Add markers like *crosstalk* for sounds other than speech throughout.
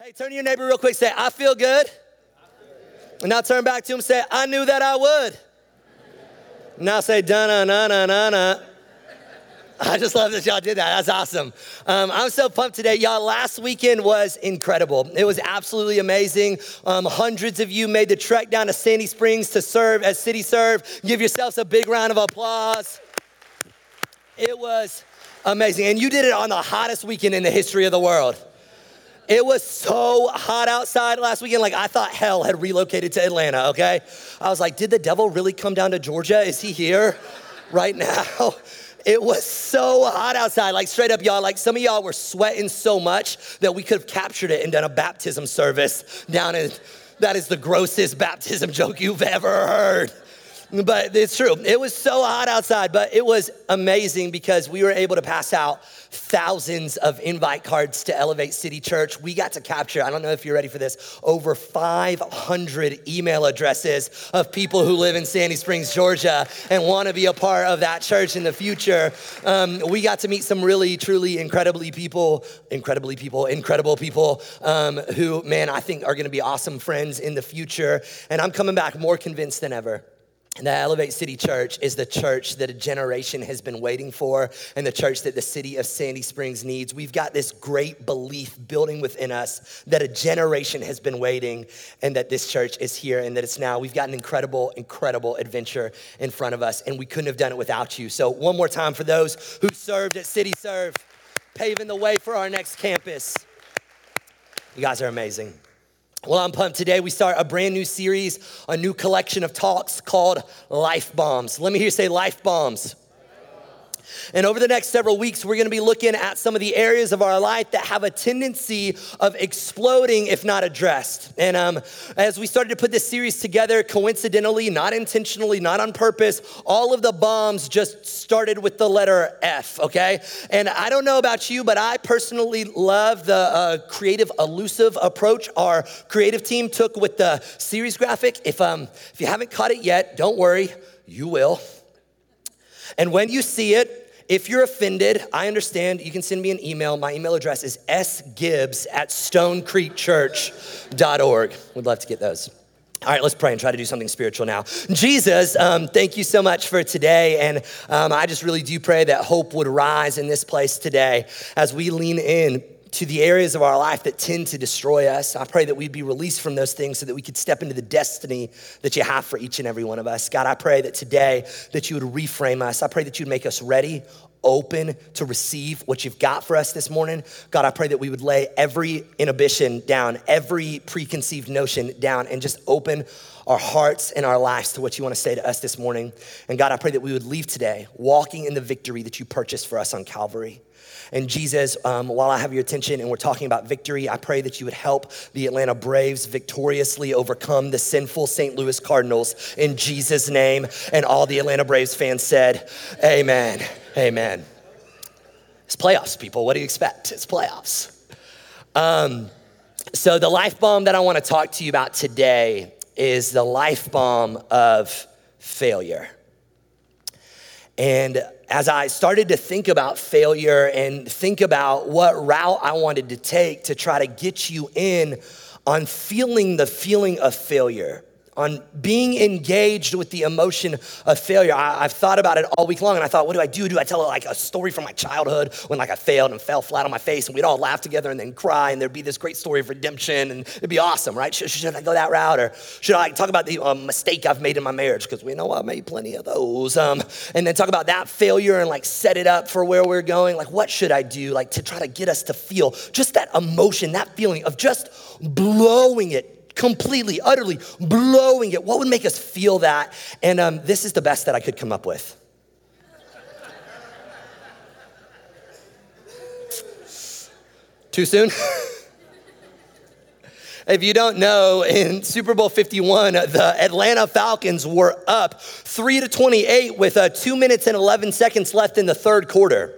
Hey, turn to your neighbor real quick. Say, I feel good. And now turn back to him. Say, I knew that I would. Now say, da na na na na. I just love that y'all did that. That's awesome. Um, I'm so pumped today. Y'all, last weekend was incredible. It was absolutely amazing. Um, hundreds of you made the trek down to Sandy Springs to serve as City Serve. Give yourselves a big round of applause. It was amazing. And you did it on the hottest weekend in the history of the world. It was so hot outside last weekend. Like, I thought hell had relocated to Atlanta, okay? I was like, did the devil really come down to Georgia? Is he here *laughs* right now? *laughs* It was so hot outside, like straight up, y'all. Like some of y'all were sweating so much that we could have captured it and done a baptism service down in. That is the grossest baptism *laughs* joke you've ever heard. But it's true. It was so hot outside, but it was amazing because we were able to pass out thousands of invite cards to Elevate City Church. We got to capture, I don't know if you're ready for this, over 500 email addresses of people who live in Sandy Springs, Georgia, and want to be a part of that church in the future. Um, we got to meet some really, truly incredibly people, incredibly people, incredible people um, who, man, I think are going to be awesome friends in the future. And I'm coming back more convinced than ever the Elevate City Church is the church that a generation has been waiting for and the church that the city of Sandy Springs needs. We've got this great belief building within us that a generation has been waiting and that this church is here and that it's now. We've got an incredible, incredible adventure in front of us and we couldn't have done it without you. So, one more time for those who served at City Serve, paving the way for our next campus. You guys are amazing. Well, I'm pumped. Today we start a brand new series, a new collection of talks called Life Bombs. Let me hear you say Life Bombs. And over the next several weeks, we're gonna be looking at some of the areas of our life that have a tendency of exploding if not addressed. And um, as we started to put this series together, coincidentally, not intentionally, not on purpose, all of the bombs just started with the letter F, okay? And I don't know about you, but I personally love the uh, creative, elusive approach our creative team took with the series graphic. If, um, if you haven't caught it yet, don't worry, you will. And when you see it, if you're offended, I understand. You can send me an email. My email address is sgibbs at stonecreekchurch.org. Would love to get those. All right, let's pray and try to do something spiritual now. Jesus, um, thank you so much for today. And um, I just really do pray that hope would rise in this place today as we lean in to the areas of our life that tend to destroy us. I pray that we'd be released from those things so that we could step into the destiny that you have for each and every one of us. God, I pray that today that you would reframe us. I pray that you'd make us ready, open to receive what you've got for us this morning. God, I pray that we would lay every inhibition down, every preconceived notion down and just open our hearts and our lives to what you want to say to us this morning. And God, I pray that we would leave today walking in the victory that you purchased for us on Calvary. And Jesus, um, while I have your attention and we're talking about victory, I pray that you would help the Atlanta Braves victoriously overcome the sinful St. Louis Cardinals in Jesus' name. And all the Atlanta Braves fans said, Amen. Amen. It's playoffs, people. What do you expect? It's playoffs. Um, so, the life bomb that I want to talk to you about today is the life bomb of failure. And as I started to think about failure and think about what route I wanted to take to try to get you in on feeling the feeling of failure, on being engaged with the emotion of failure. I, have thought about it all week long and I thought, what do I do? Do I tell like a story from my childhood when like I failed and fell flat on my face and we'd all laugh together and then cry and there'd be this great story of redemption and it'd be awesome, right? Should, should I go that route or should I talk about the um, mistake I've made in my marriage? Because we know I made plenty of those. Um, and then talk about that failure and like set it up for where we're going. Like, what should I do? Like to try to get us to feel just that emotion, that feeling of just blowing it completely, utterly blowing it. What would make us feel that? And um, this is the best that I could come up with. Too soon? *laughs* if you don't know, in Super Bowl 51, the Atlanta Falcons were up 3 to 28 with uh, 2 minutes and 11 seconds left in the third quarter.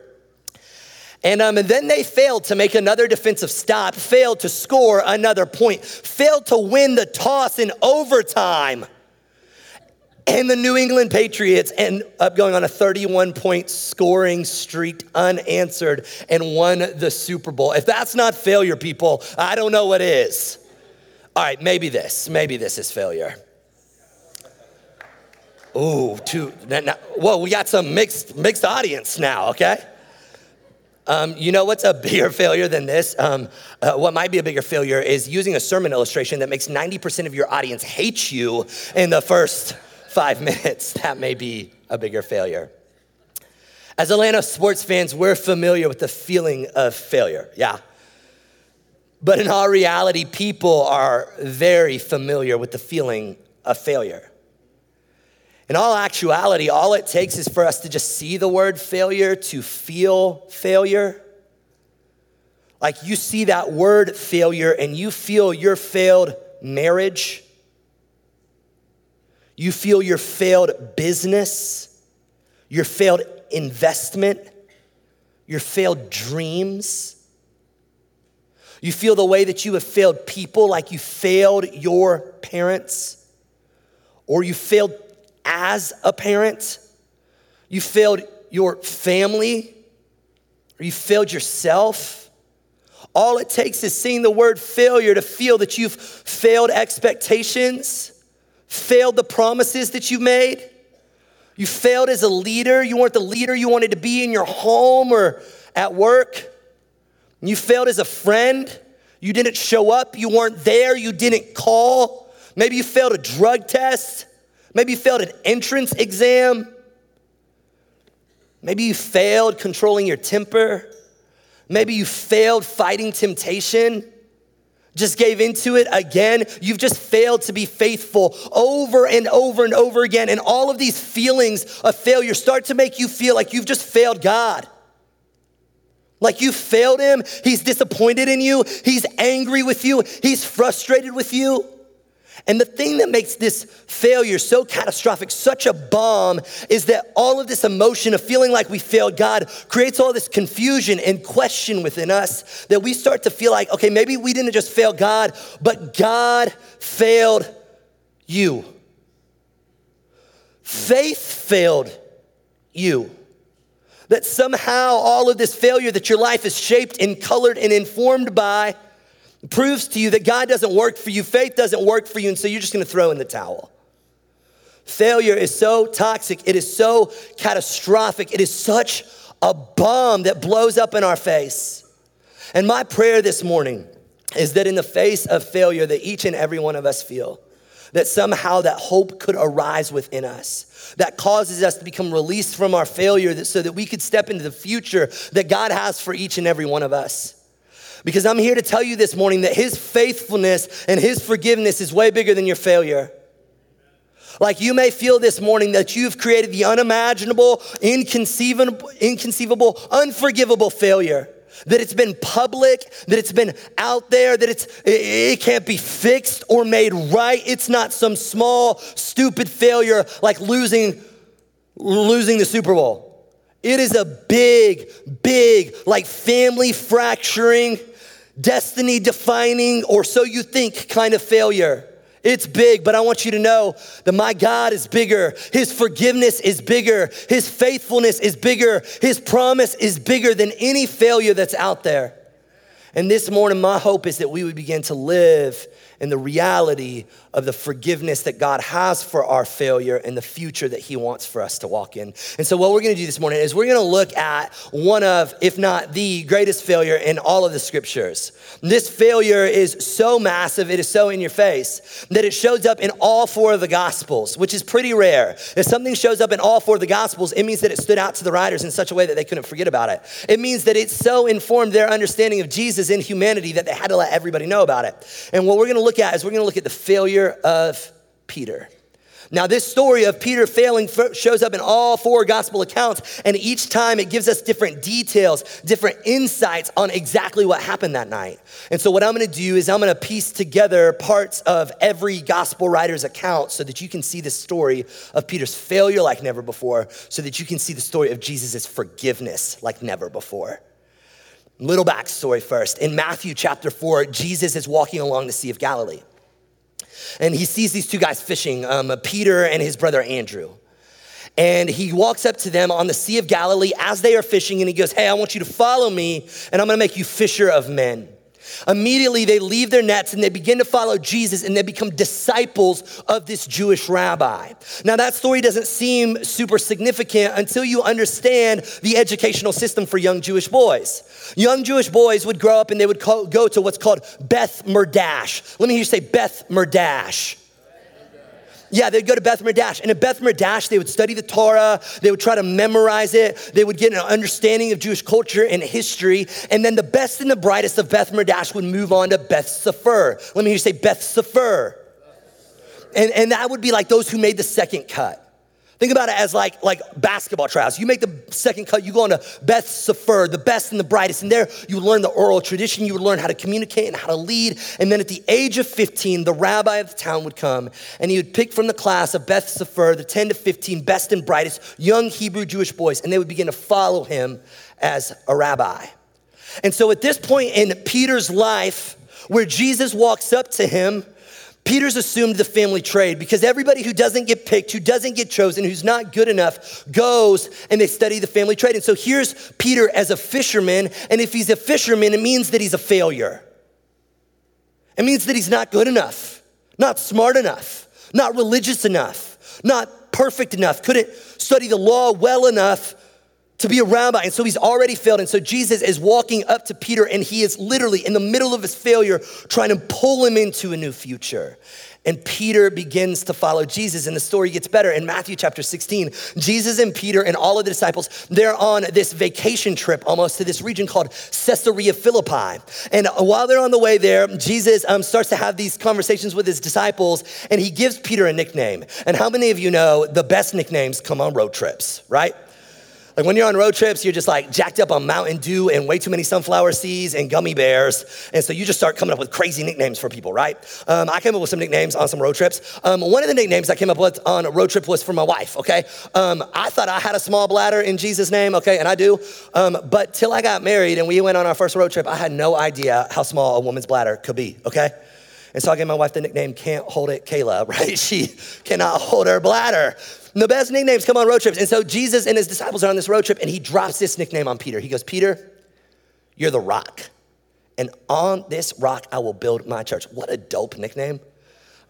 And, um, and then they failed to make another defensive stop, failed to score another point, failed to win the toss in overtime. And the New England Patriots end up going on a 31 point scoring streak unanswered and won the Super Bowl. If that's not failure, people, I don't know what is. All right, maybe this. Maybe this is failure. Ooh, two. Now, whoa, we got some mixed mixed audience now. Okay. Um, you know what's a *laughs* bigger failure than this? Um, uh, what might be a bigger failure is using a sermon illustration that makes 90% of your audience hate you in the first five *laughs* minutes. That may be a bigger failure. As Atlanta sports fans, we're familiar with the feeling of failure, yeah. But in all reality, people are very familiar with the feeling of failure. In all actuality, all it takes is for us to just see the word failure to feel failure. Like you see that word failure and you feel your failed marriage, you feel your failed business, your failed investment, your failed dreams. You feel the way that you have failed people, like you failed your parents, or you failed as a parent, you failed your family, or you failed yourself. All it takes is seeing the word failure to feel that you've failed expectations, failed the promises that you made. You failed as a leader. You weren't the leader you wanted to be in your home or at work. You failed as a friend. You didn't show up. You weren't there. You didn't call. Maybe you failed a drug test. Maybe you failed an entrance exam. Maybe you failed controlling your temper. Maybe you failed fighting temptation, just gave into it again. You've just failed to be faithful over and over and over again. And all of these feelings of failure start to make you feel like you've just failed God. Like you failed Him. He's disappointed in you. He's angry with you. He's frustrated with you. And the thing that makes this failure so catastrophic, such a bomb, is that all of this emotion of feeling like we failed God creates all this confusion and question within us that we start to feel like, okay, maybe we didn't just fail God, but God failed you. Faith failed you. That somehow all of this failure that your life is shaped and colored and informed by proves to you that God doesn't work for you, faith doesn't work for you, and so you're just gonna throw in the towel. Failure is so toxic, it is so catastrophic, it is such a bomb that blows up in our face. And my prayer this morning is that in the face of failure that each and every one of us feel, that somehow that hope could arise within us that causes us to become released from our failure that, so that we could step into the future that God has for each and every one of us. Because I'm here to tell you this morning that His faithfulness and His forgiveness is way bigger than your failure. Like you may feel this morning that you've created the unimaginable, inconceivable, inconceivable, unforgivable failure. That it's been public, that it's been out there, that it's it can't be fixed or made right. It's not some small, stupid failure like losing losing the Super Bowl. It is a big, big, like family fracturing destiny defining, or so you think kind of failure. It's big, but I want you to know that my God is bigger. His forgiveness is bigger. His faithfulness is bigger. His promise is bigger than any failure that's out there. And this morning, my hope is that we would begin to live in the reality of the forgiveness that God has for our failure and the future that He wants for us to walk in. And so, what we're gonna do this morning is we're gonna look at one of, if not the greatest failure in all of the scriptures. This failure is so massive, it is so in your face, that it shows up in all four of the gospels, which is pretty rare. If something shows up in all four of the gospels, it means that it stood out to the writers in such a way that they couldn't forget about it. It means that it so informed their understanding of Jesus in humanity that they had to let everybody know about it. And what we're gonna look at is we're gonna look at the failure of Peter. Now, this story of Peter failing shows up in all four gospel accounts, and each time it gives us different details, different insights on exactly what happened that night. And so, what I'm gonna do is I'm gonna piece together parts of every gospel writer's account so that you can see the story of Peter's failure like never before, so that you can see the story of Jesus' forgiveness like never before. Little backstory first. In Matthew chapter 4, Jesus is walking along the Sea of Galilee. And he sees these two guys fishing, um, Peter and his brother Andrew. And he walks up to them on the Sea of Galilee as they are fishing, and he goes, Hey, I want you to follow me, and I'm gonna make you fisher of men. Immediately, they leave their nets and they begin to follow Jesus and they become disciples of this Jewish rabbi. Now, that story doesn't seem super significant until you understand the educational system for young Jewish boys. Young Jewish boys would grow up and they would go to what's called Beth Midrash. Let me hear you say Beth Midrash. Yeah, they'd go to Beth Midrash. And at Beth Midrash, they would study the Torah, they would try to memorize it, they would get an understanding of Jewish culture and history. And then the best and the brightest of Beth Midrash would move on to Beth Sefer. Let me hear you say Beth Sefer. And, and that would be like those who made the second cut. Think about it as like, like basketball trials. You make the second cut, you go on to Beth Sefer, the best and the brightest. And there you learn the oral tradition, you would learn how to communicate and how to lead. And then at the age of 15, the rabbi of the town would come and he would pick from the class of Beth Sefer the 10 to 15 best and brightest young Hebrew Jewish boys, and they would begin to follow him as a rabbi. And so at this point in Peter's life, where Jesus walks up to him, Peter's assumed the family trade because everybody who doesn't get picked, who doesn't get chosen, who's not good enough, goes and they study the family trade. And so here's Peter as a fisherman. And if he's a fisherman, it means that he's a failure. It means that he's not good enough, not smart enough, not religious enough, not perfect enough, couldn't study the law well enough to be a rabbi. And so he's already failed. And so Jesus is walking up to Peter and he is literally in the middle of his failure trying to pull him into a new future. And Peter begins to follow Jesus, and the story gets better. In Matthew chapter 16, Jesus and Peter and all of the disciples, they're on this vacation trip almost to this region called Caesarea Philippi. And while they're on the way there, Jesus um, starts to have these conversations with his disciples, and he gives Peter a nickname. And how many of you know the best nicknames come on road trips, right? Like when you're on road trips, you're just like jacked up on Mountain Dew and way too many sunflower seeds and gummy bears. And so you just start coming up with crazy nicknames for people, right? Um, I came up with some nicknames on some road trips. Um, one of the nicknames I came up with on a road trip was for my wife, okay? Um, I thought I had a small bladder in Jesus' name, okay, and I do. Um, but till I got married and we went on our first road trip, I had no idea how small a woman's bladder could be, okay? And so I gave my wife the nickname Can't Hold It Kayla, *laughs* right? She cannot hold her bladder. And the best nicknames come on road trips. And so Jesus and his disciples are on this road trip, and he drops this nickname on Peter. He goes, Peter, you're the rock. And on this rock, I will build my church. What a dope nickname.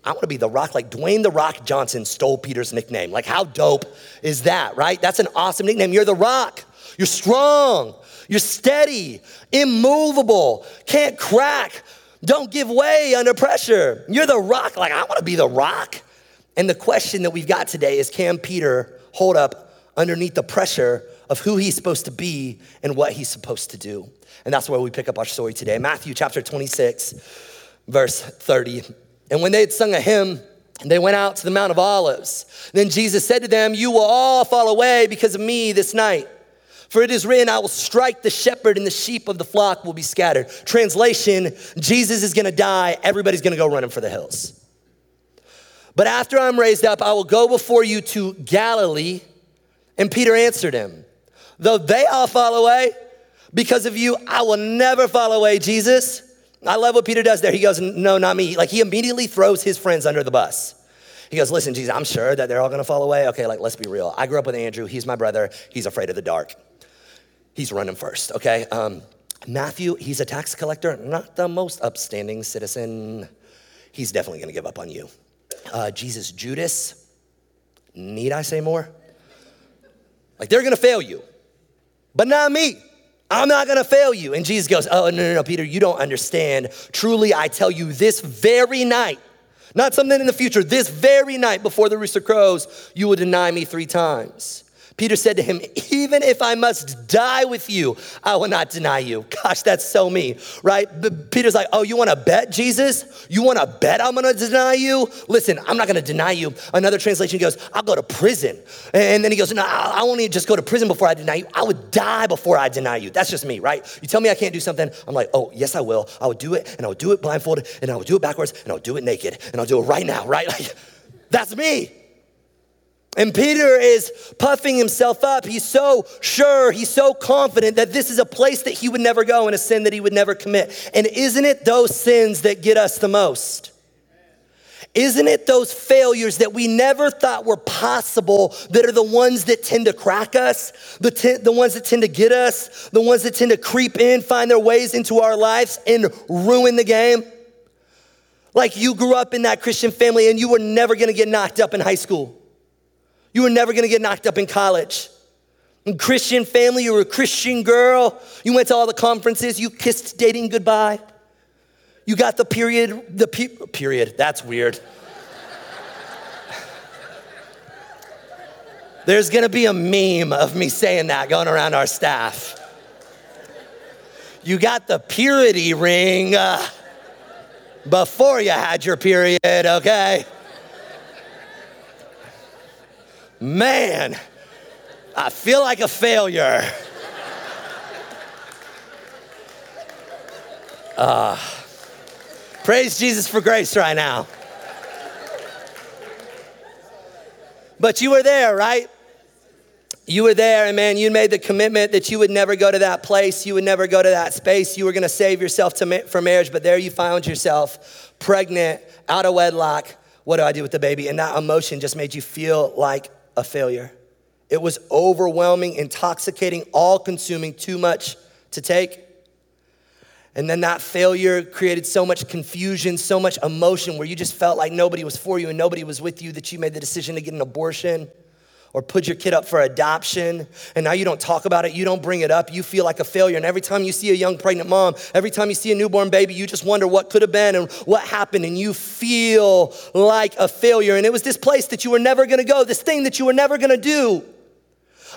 I want to be the rock. Like Dwayne the Rock Johnson stole Peter's nickname. Like, how dope is that, right? That's an awesome nickname. You're the rock. You're strong. You're steady, immovable, can't crack, don't give way under pressure. You're the rock. Like, I want to be the rock. And the question that we've got today is can Peter hold up underneath the pressure of who he's supposed to be and what he's supposed to do? And that's where we pick up our story today. Matthew chapter 26, verse 30. And when they had sung a hymn, they went out to the Mount of Olives. Then Jesus said to them, You will all fall away because of me this night. For it is written, I will strike the shepherd, and the sheep of the flock will be scattered. Translation Jesus is gonna die, everybody's gonna go running for the hills. But after I'm raised up, I will go before you to Galilee. And Peter answered him, Though they all fall away because of you, I will never fall away, Jesus. I love what Peter does there. He goes, No, not me. Like he immediately throws his friends under the bus. He goes, Listen, Jesus, I'm sure that they're all gonna fall away. Okay, like let's be real. I grew up with Andrew. He's my brother. He's afraid of the dark. He's running first, okay? Um, Matthew, he's a tax collector, not the most upstanding citizen. He's definitely gonna give up on you uh, Jesus, Judas. Need I say more? Like they're gonna fail you, but not me. I'm not gonna fail you. And Jesus goes, Oh, no, no, no, Peter, you don't understand. Truly, I tell you, this very night, not something in the future, this very night before the rooster crows, you will deny me three times. Peter said to him, Even if I must die with you, I will not deny you. Gosh, that's so me, right? But Peter's like, Oh, you wanna bet, Jesus? You wanna bet I'm gonna deny you? Listen, I'm not gonna deny you. Another translation goes, I'll go to prison. And then he goes, No, I won't even just go to prison before I deny you. I would die before I deny you. That's just me, right? You tell me I can't do something, I'm like, Oh, yes, I will. I would do it, and I would do it blindfolded, and I would do it backwards, and I would do it naked, and I'll do it right now, right? *laughs* Like, that's me. And Peter is puffing himself up. He's so sure, he's so confident that this is a place that he would never go and a sin that he would never commit. And isn't it those sins that get us the most? Isn't it those failures that we never thought were possible that are the ones that tend to crack us, the, the ones that tend to get us, the ones that tend to creep in, find their ways into our lives, and ruin the game? Like you grew up in that Christian family and you were never gonna get knocked up in high school. You were never gonna get knocked up in college. In Christian family, you were a Christian girl. You went to all the conferences, you kissed dating goodbye. You got the period, the pe- period, that's weird. *laughs* There's gonna be a meme of me saying that going around our staff. You got the purity ring uh, before you had your period, okay? Man, I feel like a failure. Uh, Praise Jesus for grace right now. But you were there, right? You were there, and man, you made the commitment that you would never go to that place, you would never go to that space. You were gonna save yourself to, for marriage, but there you found yourself pregnant, out of wedlock. What do I do with the baby? And that emotion just made you feel like a failure. It was overwhelming, intoxicating, all consuming, too much to take. And then that failure created so much confusion, so much emotion where you just felt like nobody was for you and nobody was with you that you made the decision to get an abortion or put your kid up for adoption. And now you don't talk about it, you don't bring it up, you feel like a failure. And every time you see a young pregnant mom, every time you see a newborn baby, you just wonder what could have been and what happened. And you feel like a failure. And it was this place that you were never gonna go, this thing that you were never gonna do.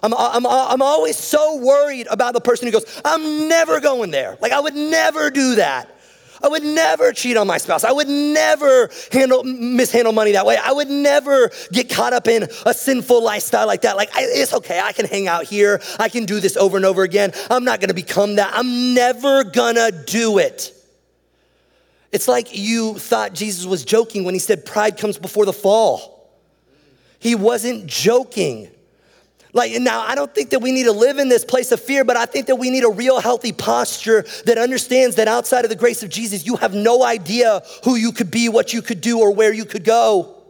I'm, uh, I'm, uh, I'm always so worried about the person who goes, I'm never going there. Like, I would never do that. I would never cheat on my spouse. I would never handle, mishandle money that way. I would never get caught up in a sinful lifestyle like that. Like, I, it's okay. I can hang out here. I can do this over and over again. I'm not going to become that. I'm never going to do it. It's like you thought Jesus was joking when he said pride comes before the fall. He wasn't joking. Like, now, I don't think that we need to live in this place of fear, but I think that we need a real healthy posture that understands that outside of the grace of Jesus, you have no idea who you could be, what you could do, or where you could go.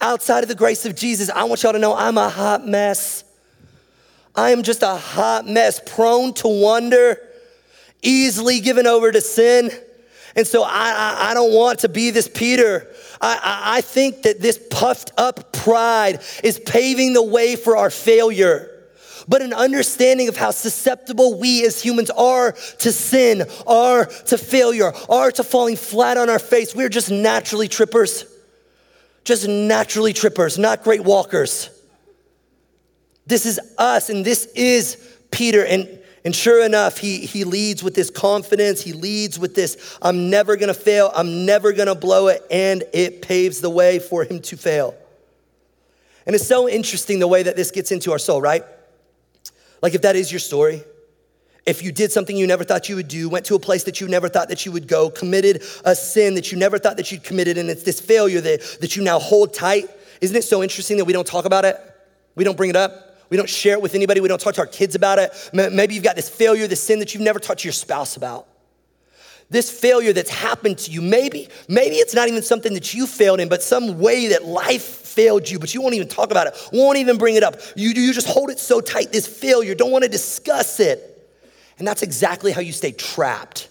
Outside of the grace of Jesus, I want y'all to know I'm a hot mess. I am just a hot mess, prone to wonder, easily given over to sin. And so I, I, I don't want to be this Peter. I, I, think that this puffed up pride is paving the way for our failure but an understanding of how susceptible we as humans are to sin, are to failure, are to falling flat on our face. We're just naturally trippers, just naturally trippers, not great walkers. This is us, and this is Peter. And and sure enough, he, he leads with this confidence. He leads with this I'm never gonna fail, I'm never gonna blow it, and it paves the way for him to fail. And it's so interesting the way that this gets into our soul, right? Like, if that is your story, if you did something you never thought you would do, went to a place that you never thought that you would go, committed a sin that you never thought that you'd committed, and it's this failure that, that you now hold tight, isn't it so interesting that we don't talk about it? We don't bring it up? We don't share it with anybody. We don't talk to our kids about it. Maybe you've got this failure, this sin that you've never talked to your spouse about. This failure that's happened to you, maybe, maybe it's not even something that you failed in, but some way that life failed you, but you won't even talk about it, won't even bring it up. You, you just hold it so tight, this failure, don't want to discuss it. And that's exactly how you stay trapped.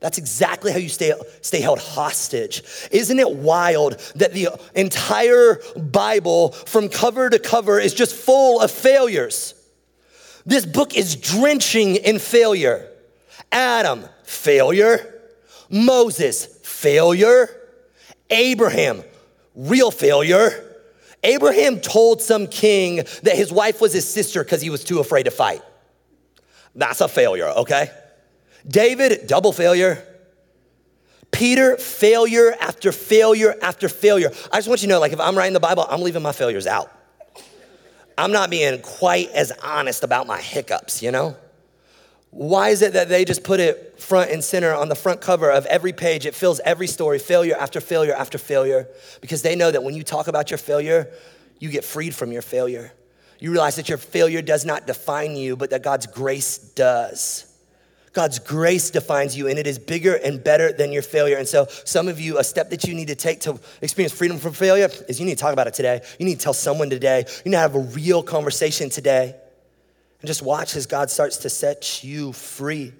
That's exactly how you stay, stay held hostage. Isn't it wild that the entire Bible, from cover to cover, is just full of failures? This book is drenching in failure. Adam, failure. Moses, failure. Abraham, real failure. Abraham told some king that his wife was his sister because he was too afraid to fight. That's a failure, okay? David, double failure. Peter, failure after failure after failure. I just want you to know, like, if I'm writing the Bible, I'm leaving my failures out. I'm not being quite as honest about my hiccups, you know? Why is it that they just put it front and center on the front cover of every page? It fills every story, failure after failure after failure, because they know that when you talk about your failure, you get freed from your failure. You realize that your failure does not define you, but that God's grace does. God's grace defines you, and it is bigger and better than your failure. And so, some of you, a step that you need to take to experience freedom from failure is you need to talk about it today. You need to tell someone today. You need to have a real conversation today. And just watch as God starts to set you free.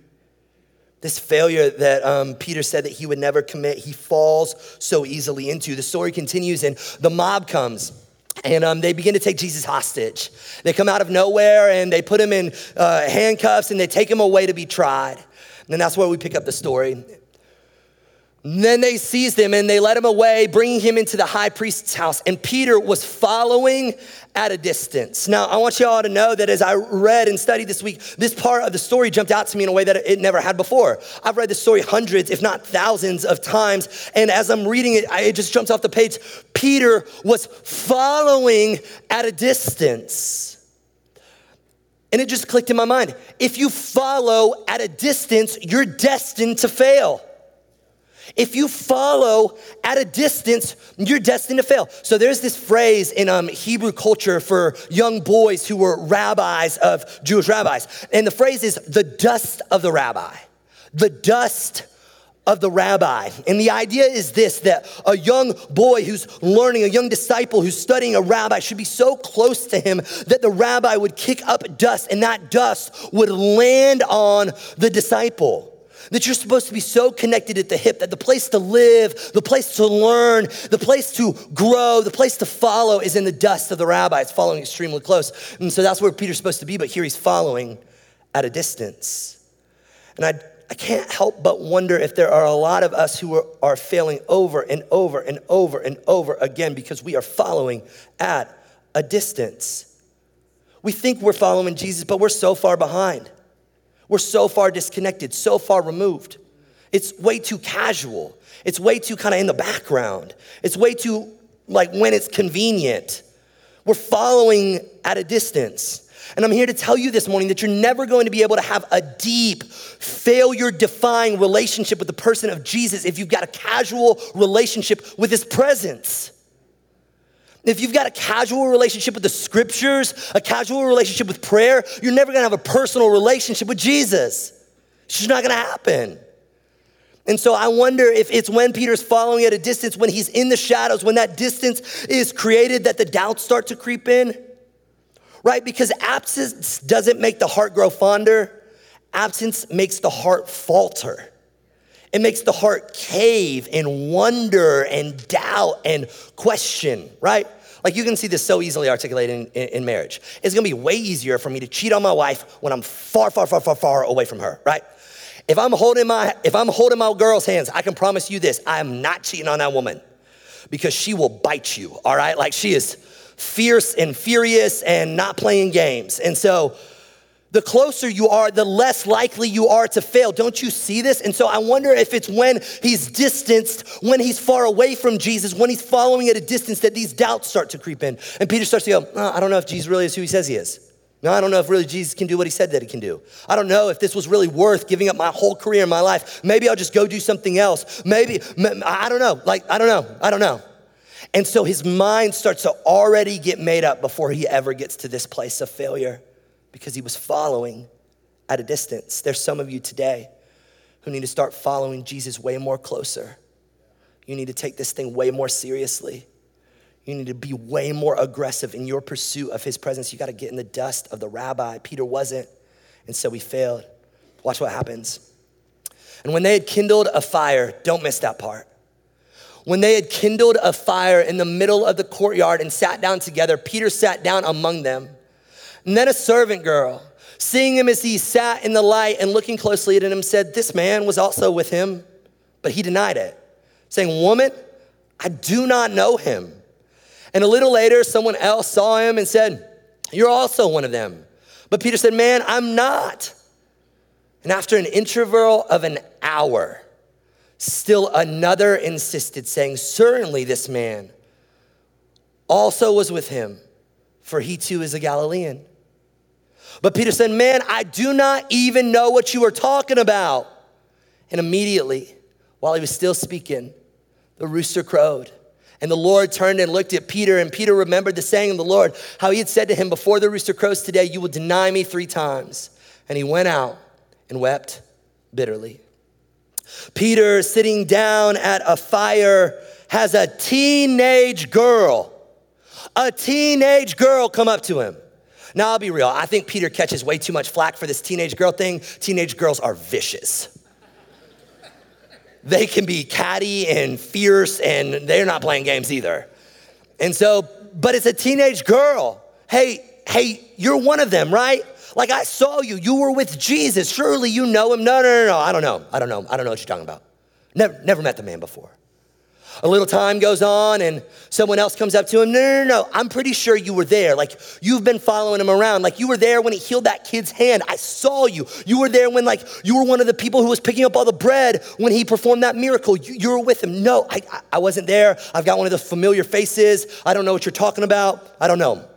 This failure that um, Peter said that he would never commit, he falls so easily into. The story continues, and the mob comes. And um, they begin to take Jesus hostage. They come out of nowhere and they put him in uh, handcuffs and they take him away to be tried. And that's where we pick up the story. And then they seized him and they led him away, bringing him into the high priest's house. And Peter was following at a distance. Now, I want you all to know that as I read and studied this week, this part of the story jumped out to me in a way that it never had before. I've read this story hundreds, if not thousands of times. And as I'm reading it, it just jumps off the page. Peter was following at a distance. And it just clicked in my mind. If you follow at a distance, you're destined to fail. If you follow at a distance, you're destined to fail. So there's this phrase in um, Hebrew culture for young boys who were rabbis of Jewish rabbis. And the phrase is the dust of the rabbi. The dust of the rabbi. And the idea is this that a young boy who's learning, a young disciple who's studying a rabbi should be so close to him that the rabbi would kick up dust and that dust would land on the disciple. That you're supposed to be so connected at the hip that the place to live, the place to learn, the place to grow, the place to follow is in the dust of the rabbi. It's following extremely close. And so that's where Peter's supposed to be, but here he's following at a distance. And I, I can't help but wonder if there are a lot of us who are, are failing over and over and over and over again because we are following at a distance. We think we're following Jesus, but we're so far behind. We're so far disconnected, so far removed. It's way too casual. It's way too kind of in the background. It's way too like when it's convenient. We're following at a distance. And I'm here to tell you this morning that you're never going to be able to have a deep, failure defying relationship with the person of Jesus if you've got a casual relationship with his presence. If you've got a casual relationship with the scriptures, a casual relationship with prayer, you're never gonna have a personal relationship with Jesus. It's just not gonna happen. And so I wonder if it's when Peter's following at a distance, when he's in the shadows, when that distance is created, that the doubts start to creep in, right? Because absence doesn't make the heart grow fonder, absence makes the heart falter. It makes the heart cave and wonder and doubt and question, right? Like you can see this so easily articulated in, in, in, marriage. It's gonna be way easier for me to cheat on my wife when I'm far, far, far, far, far away from her, right? If I'm holding my if I'm holding my girl's hands, I can promise you this: I am not cheating on that woman because she will bite you. All right, like she is fierce and furious and not playing games. And so the closer you are, the less likely you are to fail. Don't you see this? And so I wonder if it's when he's distanced, when he's far away from Jesus, when he's following at a distance, that these doubts start to creep in. And Peter starts to go, oh, I don't know if Jesus really is who he says he is. No, I don't know if really Jesus can do what he said that he can do. I don't know if this was really worth giving up my whole career and my life. Maybe I'll just go do something else. Maybe, I don't know. Like, I don't know. I don't know. And so his mind starts to already get made up before he ever gets to this place of failure because he was following at a distance. There's some of you today who need to start following Jesus way more closer. You need to take this thing way more seriously. You need to be way more aggressive in your pursuit of his presence. You got to get in the dust of the rabbi. Peter wasn't, and so he failed. Watch what happens. And when they had kindled a fire, don't miss that part. When they had kindled a fire in the middle of the courtyard and sat down together, Peter sat down among them. And then a servant girl, seeing him as he sat in the light and looking closely at him, said, This man was also with him. But he denied it, saying, Woman, I do not know him. And a little later, someone else saw him and said, You're also one of them. But Peter said, Man, I'm not. And after an interval of an hour, still another insisted, saying, Certainly this man also was with him, for he too is a Galilean. But Peter said, Man, I do not even know what you are talking about. And immediately, while he was still speaking, the rooster crowed. And the Lord turned and looked at Peter, and Peter remembered the saying of the Lord, how he had said to him, Before the rooster crows today, you will deny me three times. And he went out and wept bitterly. Peter, sitting down at a fire, has a teenage girl, a teenage girl come up to him. Now, I'll be real. I think Peter catches way too much flack for this teenage girl thing. Teenage girls are vicious. they can be catty and fierce, and they're not playing games either. And so, but it's a teenage girl. Hey, hey, you're one of them, right? Like I saw you, you were with Jesus. Surely you know him. No, no, no, no. I don't know. I don't know. I don't know what you're talking about. Never, never met the man before. A little time goes on and someone else comes up to him. No, no, no, no. I'm pretty sure you were there. Like you've been following him around. Like you were there when he healed that kid's hand. I saw you. You were there when like you were one of the people who was picking up all the bread when he performed that miracle. You, you were with him. No, I, I wasn't there. I've got one of those familiar faces. I don't know what you're talking about. I don't know.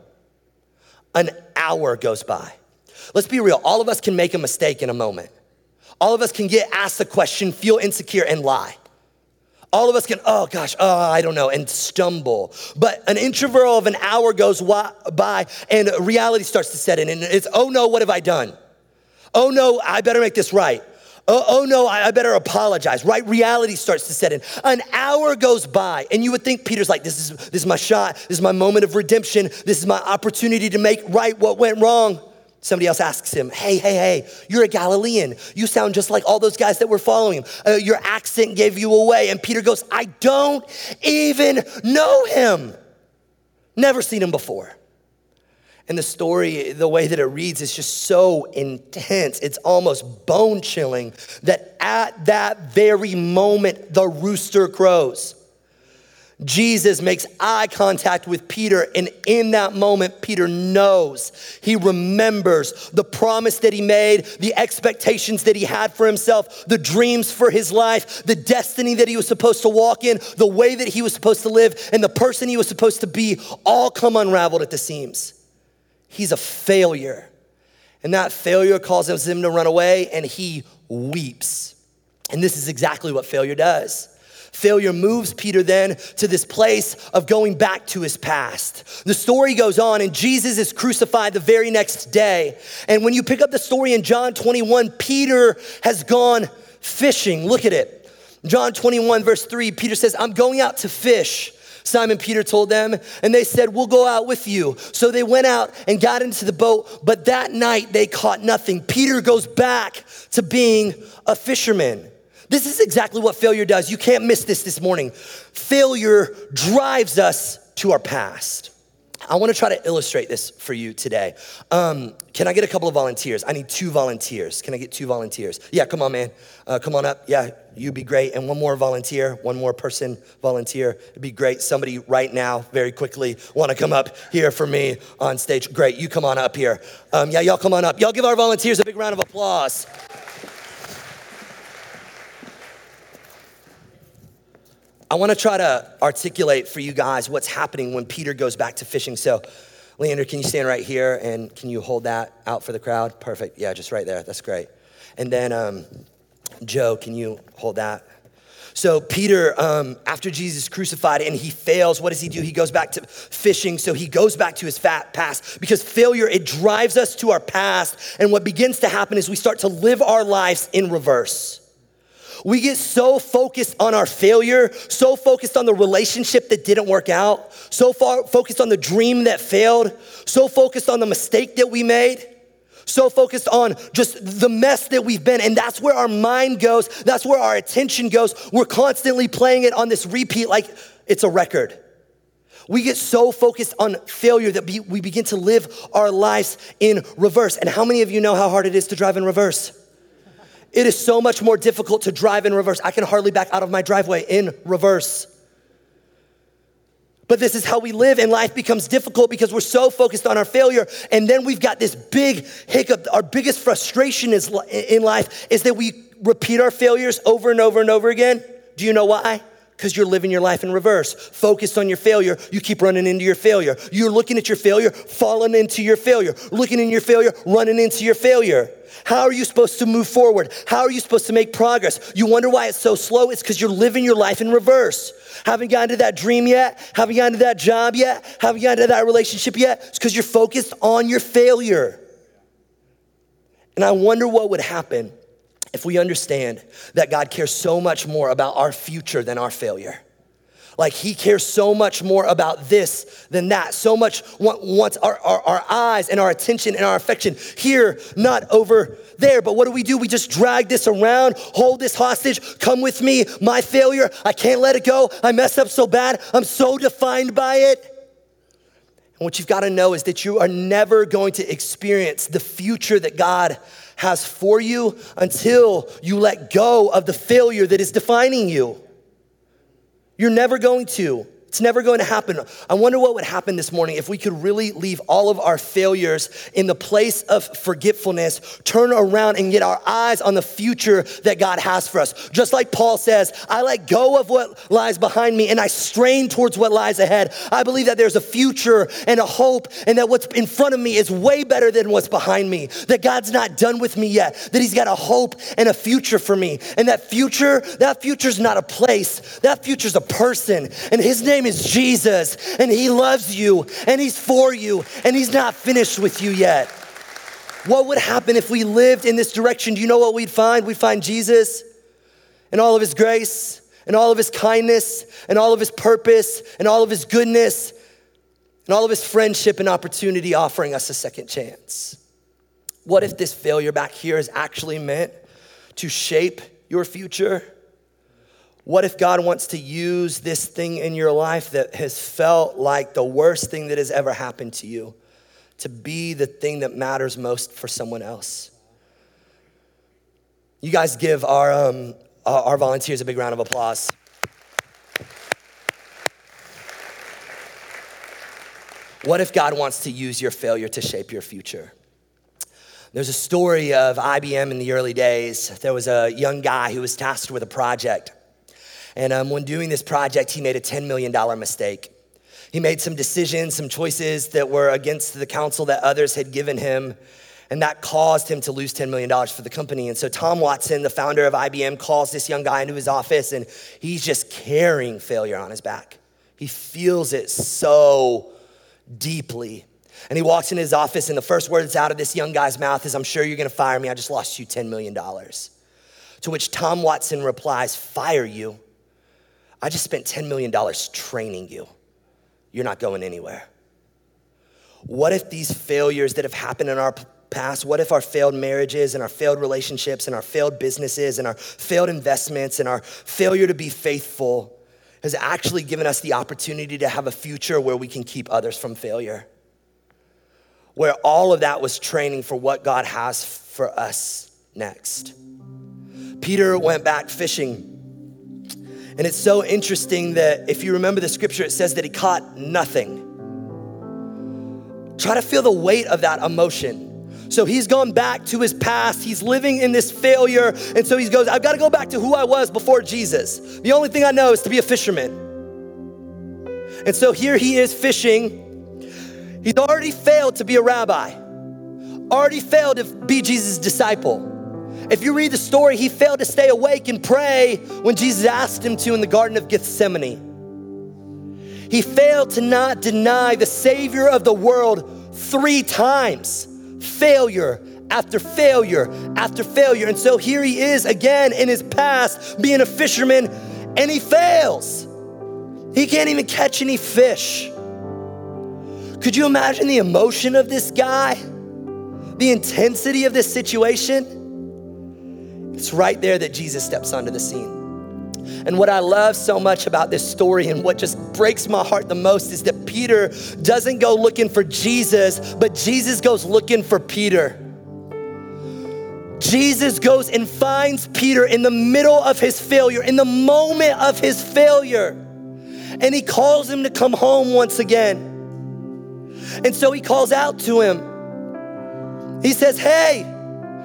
An hour goes by. Let's be real. All of us can make a mistake in a moment. All of us can get asked a question, feel insecure, and lie. All of us can, oh gosh, oh, I don't know, and stumble. But an interval of an hour goes by and reality starts to set in, and it's, oh no, what have I done? Oh no, I better make this right. Oh, oh, no, I better apologize, right? Reality starts to set in. An hour goes by, and you would think Peter's like, this is, this is my shot, this is my moment of redemption, this is my opportunity to make right what went wrong. Somebody else asks him, Hey, hey, hey, you're a Galilean. You sound just like all those guys that were following him. Uh, your accent gave you away. And Peter goes, I don't even know him. Never seen him before. And the story, the way that it reads, is just so intense. It's almost bone chilling that at that very moment, the rooster crows. Jesus makes eye contact with Peter, and in that moment, Peter knows, he remembers the promise that he made, the expectations that he had for himself, the dreams for his life, the destiny that he was supposed to walk in, the way that he was supposed to live, and the person he was supposed to be all come unraveled at the seams. He's a failure. And that failure causes him to run away, and he weeps. And this is exactly what failure does. Failure moves Peter then to this place of going back to his past. The story goes on, and Jesus is crucified the very next day. And when you pick up the story in John 21, Peter has gone fishing. Look at it. John 21, verse 3, Peter says, I'm going out to fish. Simon Peter told them, and they said, We'll go out with you. So they went out and got into the boat, but that night they caught nothing. Peter goes back to being a fisherman. This is exactly what failure does. You can't miss this this morning. Failure drives us to our past. I want to try to illustrate this for you today. Um, can I get a couple of volunteers? I need two volunteers. Can I get two volunteers? Yeah, come on, man. Uh, come on up. Yeah, you'd be great. And one more volunteer, one more person volunteer. It'd be great. Somebody right now, very quickly, want to come up here for me on stage. Great, you come on up here. Um, yeah, y'all come on up. Y'all give our volunteers a big round of applause. I want to try to articulate for you guys what's happening when Peter goes back to fishing. So, Leander, can you stand right here and can you hold that out for the crowd? Perfect. Yeah, just right there. That's great. And then, um, Joe, can you hold that? So, Peter, um, after Jesus crucified and he fails, what does he do? He goes back to fishing. So, he goes back to his fat past because failure, it drives us to our past. And what begins to happen is we start to live our lives in reverse. We get so focused on our failure, so focused on the relationship that didn't work out, so far focused on the dream that failed, so focused on the mistake that we made, so focused on just the mess that we've been. And that's where our mind goes, that's where our attention goes. We're constantly playing it on this repeat like it's a record. We get so focused on failure that we begin to live our lives in reverse. And how many of you know how hard it is to drive in reverse? It is so much more difficult to drive in reverse. I can hardly back out of my driveway in reverse. But this is how we live, and life becomes difficult because we're so focused on our failure. And then we've got this big hiccup. Our biggest frustration is, in life is that we repeat our failures over and over and over again. Do you know why? Because you're living your life in reverse. Focused on your failure, you keep running into your failure. You're looking at your failure, falling into your failure. Looking in your failure, running into your failure. How are you supposed to move forward? How are you supposed to make progress? You wonder why it's so slow? It's because you're living your life in reverse. Haven't gotten to that dream yet? Haven't gotten to that job yet? Haven't gotten to that relationship yet? It's because you're focused on your failure. And I wonder what would happen if we understand that God cares so much more about our future than our failure. Like he cares so much more about this than that. So much wants our, our, our, eyes and our attention and our affection here, not over there. But what do we do? We just drag this around, hold this hostage. Come with me. My failure. I can't let it go. I messed up so bad. I'm so defined by it. And what you've got to know is that you are never going to experience the future that God has for you until you let go of the failure that is defining you. You're never going to. It's never going to happen. I wonder what would happen this morning if we could really leave all of our failures in the place of forgetfulness, turn around and get our eyes on the future that God has for us. Just like Paul says, I let go of what lies behind me and I strain towards what lies ahead. I believe that there's a future and a hope and that what's in front of me is way better than what's behind me. That God's not done with me yet, that He's got a hope and a future for me. And that future, that future's not a place, that future's a person. And His name name is Jesus, and He loves you, and He's for you, and He's not finished with you yet. What would happen if we lived in this direction? Do you know what we'd find? We'd find Jesus and all of His grace, and all of His kindness, and all of His purpose, and all of His goodness, and all of His friendship and opportunity offering us a second chance. What if this failure back here is actually meant to shape your future? What if God wants to use this thing in your life that has felt like the worst thing that has ever happened to you to be the thing that matters most for someone else? You guys give our, um, our volunteers a big round of applause. What if God wants to use your failure to shape your future? There's a story of IBM in the early days. There was a young guy who was tasked with a project. And um, when doing this project, he made a $10 million mistake. He made some decisions, some choices that were against the counsel that others had given him. And that caused him to lose $10 million for the company. And so Tom Watson, the founder of IBM, calls this young guy into his office and he's just carrying failure on his back. He feels it so deeply. And he walks into his office, and the first words out of this young guy's mouth is, I'm sure you're gonna fire me. I just lost you $10 million. To which Tom Watson replies, Fire you? I just spent $10 million training you. You're not going anywhere. What if these failures that have happened in our past, what if our failed marriages and our failed relationships and our failed businesses and our failed investments and our failure to be faithful has actually given us the opportunity to have a future where we can keep others from failure? Where all of that was training for what God has for us next. Peter went back fishing and it's so interesting that if you remember the scripture, it says that he caught nothing. Try to feel the weight of that emotion. So he's gone back to his past. He's living in this failure. And so he goes, I've got to go back to who I was before Jesus. The only thing I know is to be a fisherman. And so here he is fishing. He's already failed to be a rabbi, already failed to be Jesus' disciple. If you read the story, he failed to stay awake and pray when Jesus asked him to in the Garden of Gethsemane. He failed to not deny the Savior of the world three times. Failure after failure after failure. And so here he is again in his past being a fisherman and he fails. He can't even catch any fish. Could you imagine the emotion of this guy? The intensity of this situation? It's right there that Jesus steps onto the scene. And what I love so much about this story and what just breaks my heart the most is that Peter doesn't go looking for Jesus, but Jesus goes looking for Peter. Jesus goes and finds Peter in the middle of his failure, in the moment of his failure. And he calls him to come home once again. And so he calls out to him. He says, Hey,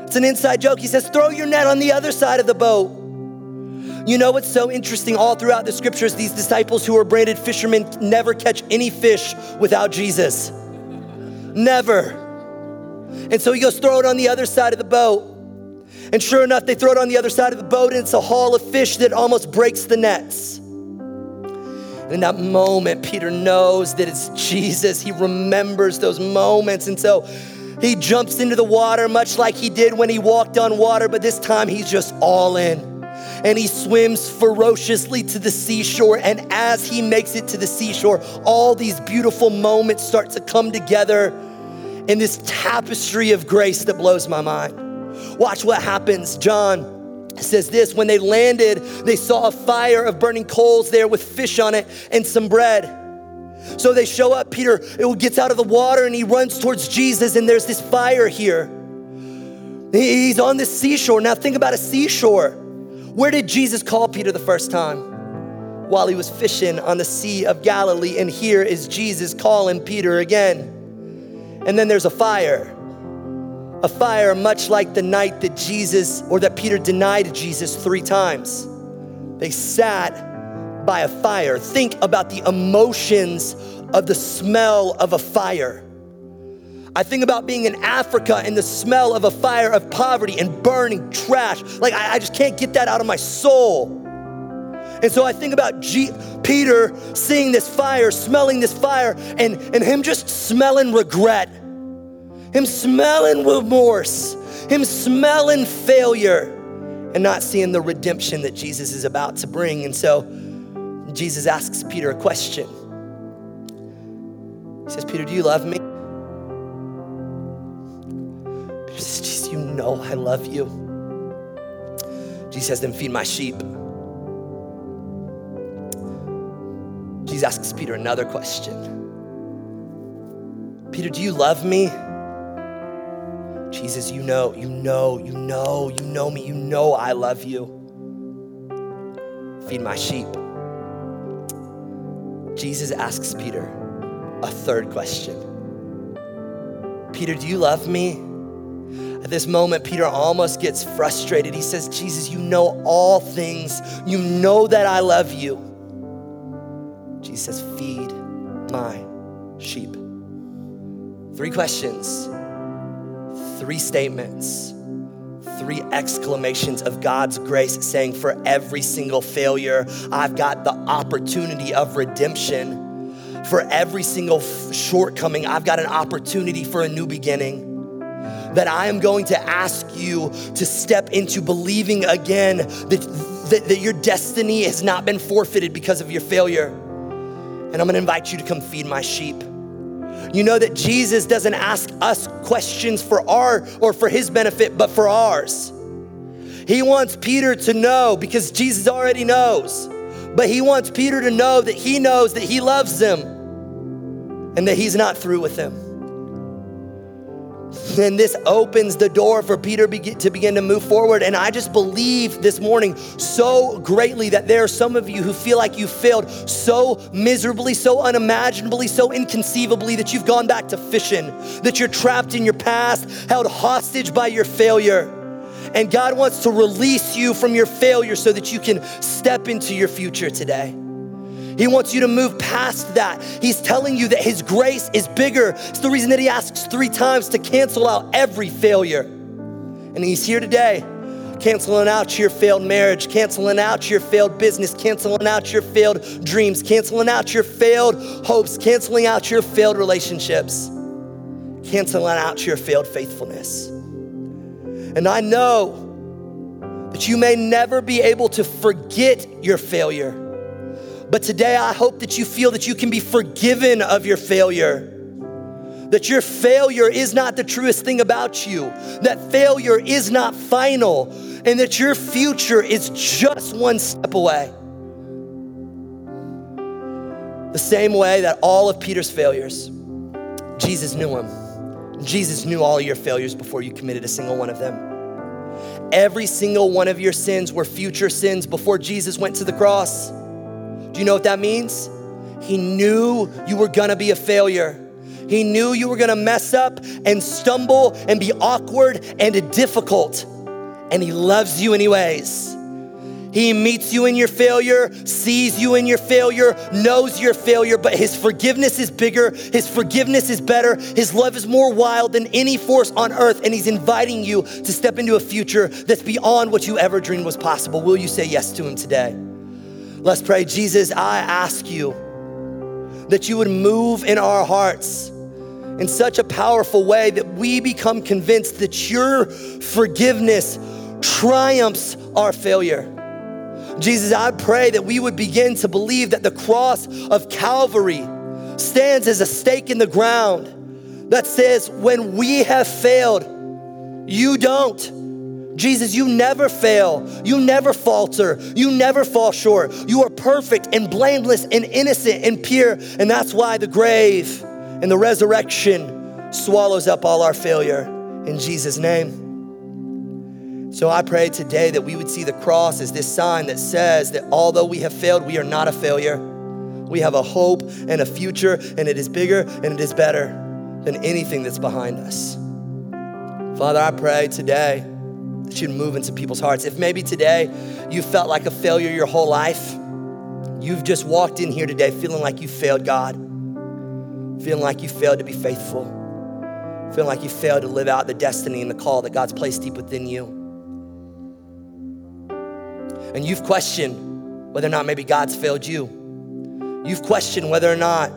it's an inside joke. He says, throw your net on the other side of the boat. You know what's so interesting all throughout the scriptures? These disciples who are branded fishermen never catch any fish without Jesus. Never. And so he goes, throw it on the other side of the boat. And sure enough, they throw it on the other side of the boat, and it's a haul of fish that almost breaks the nets. And in that moment, Peter knows that it's Jesus. He remembers those moments. And so He jumps into the water much like he did when he walked on water, but this time he's just all in. And he swims ferociously to the seashore. And as he makes it to the seashore, all these beautiful moments start to come together in this tapestry of grace that blows my mind. Watch what happens. John says this when they landed, they saw a fire of burning coals there with fish on it and some bread. So they show up. Peter gets out of the water and he runs towards Jesus, and there's this fire here. He's on this seashore. Now, think about a seashore. Where did Jesus call Peter the first time? While he was fishing on the Sea of Galilee. And here is Jesus calling Peter again. And then there's a fire. A fire much like the night that Jesus or that Peter denied Jesus three times. They sat by a fire. Think about the emotions of the smell of a fire. I think about being in Africa and the smell of a fire of poverty and burning trash. Like, I, I just can't get that out of my soul. And so I think about G- Peter seeing this fire, smelling this fire, and, and him just smelling regret, him smelling remorse, him smelling failure, and not seeing the redemption that Jesus is about to bring. And so Jesus asks Peter a question. He says, Peter, do you love me? Peter says, Jesus, you know I love you. Jesus says, then feed my sheep. Jesus asks Peter another question. Peter, do you love me? Jesus, you know, you know, you know, you know me, you know I love you. Feed my sheep. Jesus asks Peter a third question Peter, do you love me? At this moment, Peter almost gets frustrated. He says, Jesus, you know all things. You know that I love you. Jesus says, Feed my sheep. Three questions, three statements three exclamations of God's grace saying, For every single failure, I've got the opportunity of redemption. For every single shortcoming, I've got an opportunity for a new beginning. That I am going to ask you to step into believing again that, that, that your destiny has not been forfeited because of your failure. And I'm gonna invite you to come feed my sheep. You know that Jesus doesn't ask us questions for our or for his benefit, but for ours. He wants Peter to know because Jesus already knows, but he wants Peter to know that he knows that he loves him and that he's not through with him. And this opens the door for Peter to begin to move forward. And I just believe this morning so greatly that there are some of you who feel like you failed so miserably, so unimaginably, so inconceivably that you've gone back to fishing, that you're trapped in your past, held hostage by your failure. And God wants to release you from your failure so that you can step into your future today. He wants you to move past that. He's telling you that His grace is bigger. It's the reason that He asks three times to cancel out every failure. And He's here today, canceling out your failed marriage, canceling out your failed business, canceling out your failed dreams, canceling out your failed hopes, canceling out your failed relationships, canceling out your failed faithfulness. And I know that you may never be able to forget your failure. But today, I hope that you feel that you can be forgiven of your failure. That your failure is not the truest thing about you, that failure is not final, and that your future is just one step away. The same way that all of Peter's failures, Jesus knew them. Jesus knew all your failures before you committed a single one of them. Every single one of your sins were future sins before Jesus went to the cross. Do you know what that means? He knew you were gonna be a failure. He knew you were gonna mess up and stumble and be awkward and difficult. And He loves you anyways. He meets you in your failure, sees you in your failure, knows your failure, but His forgiveness is bigger, His forgiveness is better, His love is more wild than any force on earth, and He's inviting you to step into a future that's beyond what you ever dreamed was possible. Will you say yes to Him today? Let's pray. Jesus, I ask you that you would move in our hearts in such a powerful way that we become convinced that your forgiveness triumphs our failure. Jesus, I pray that we would begin to believe that the cross of Calvary stands as a stake in the ground that says, when we have failed, you don't. Jesus, you never fail. You never falter. You never fall short. You are perfect and blameless and innocent and pure. And that's why the grave and the resurrection swallows up all our failure. In Jesus' name. So I pray today that we would see the cross as this sign that says that although we have failed, we are not a failure. We have a hope and a future, and it is bigger and it is better than anything that's behind us. Father, I pray today that you'd move into people's hearts. If maybe today you felt like a failure your whole life, you've just walked in here today feeling like you failed God, feeling like you failed to be faithful, feeling like you failed to live out the destiny and the call that God's placed deep within you. And you've questioned whether or not maybe God's failed you. You've questioned whether or not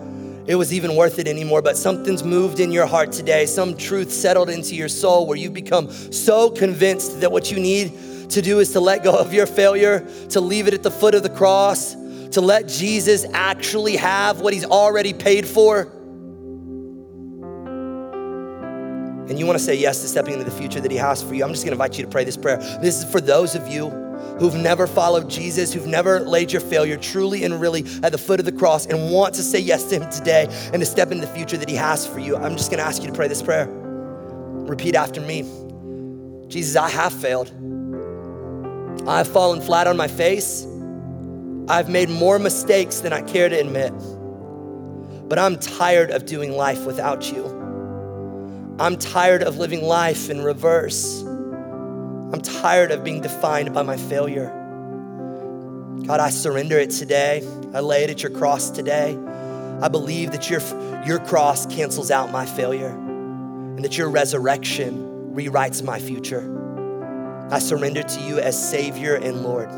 it was even worth it anymore, but something's moved in your heart today. Some truth settled into your soul where you've become so convinced that what you need to do is to let go of your failure, to leave it at the foot of the cross, to let Jesus actually have what he's already paid for. And you want to say yes to stepping into the future that he has for you. I'm just going to invite you to pray this prayer. This is for those of you who've never followed Jesus, who've never laid your failure truly and really at the foot of the cross and want to say yes to Him today and to step into the future that He has for you, I'm just gonna ask you to pray this prayer. Repeat after me Jesus, I have failed. I've fallen flat on my face. I've made more mistakes than I care to admit. But I'm tired of doing life without you. I'm tired of living life in reverse. I'm tired of being defined by my failure. God, I surrender it today. I lay it at your cross today. I believe that your, your cross cancels out my failure and that your resurrection rewrites my future. I surrender to you as Savior and Lord.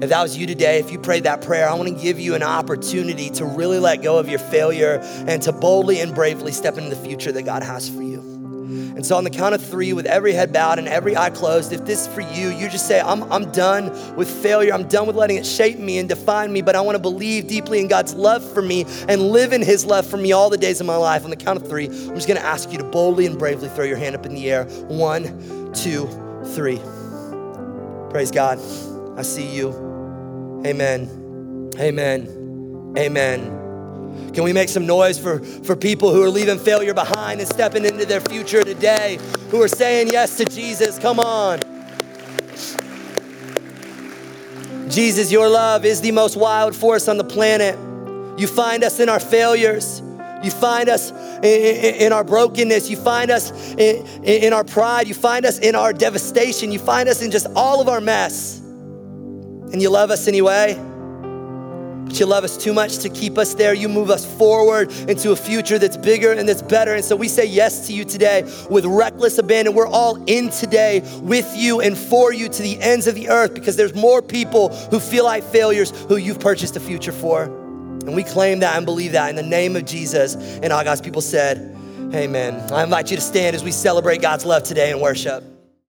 If that was you today, if you prayed that prayer, I want to give you an opportunity to really let go of your failure and to boldly and bravely step into the future that God has for you. And so, on the count of three, with every head bowed and every eye closed, if this is for you, you just say, I'm, I'm done with failure. I'm done with letting it shape me and define me, but I want to believe deeply in God's love for me and live in His love for me all the days of my life. On the count of three, I'm just going to ask you to boldly and bravely throw your hand up in the air. One, two, three. Praise God. I see you. Amen. Amen. Amen. Can we make some noise for, for people who are leaving failure behind and stepping into their future today, who are saying yes to Jesus? Come on. Jesus, your love is the most wild force on the planet. You find us in our failures. You find us in, in, our brokenness. You find us in, in our pride. You find us in our devastation. You find us in just all of our mess. And you love us anyway. But you love us too much to keep us there. You move us forward into a future that's bigger and that's better. And so we say yes to you today with reckless abandon. We're all in today with you and for you to the ends of the earth because there's more people who feel like failures who you've purchased a future for. And we claim that and believe that in the name of Jesus. And all God's people said, Amen. I invite you to stand as we celebrate God's love today in worship.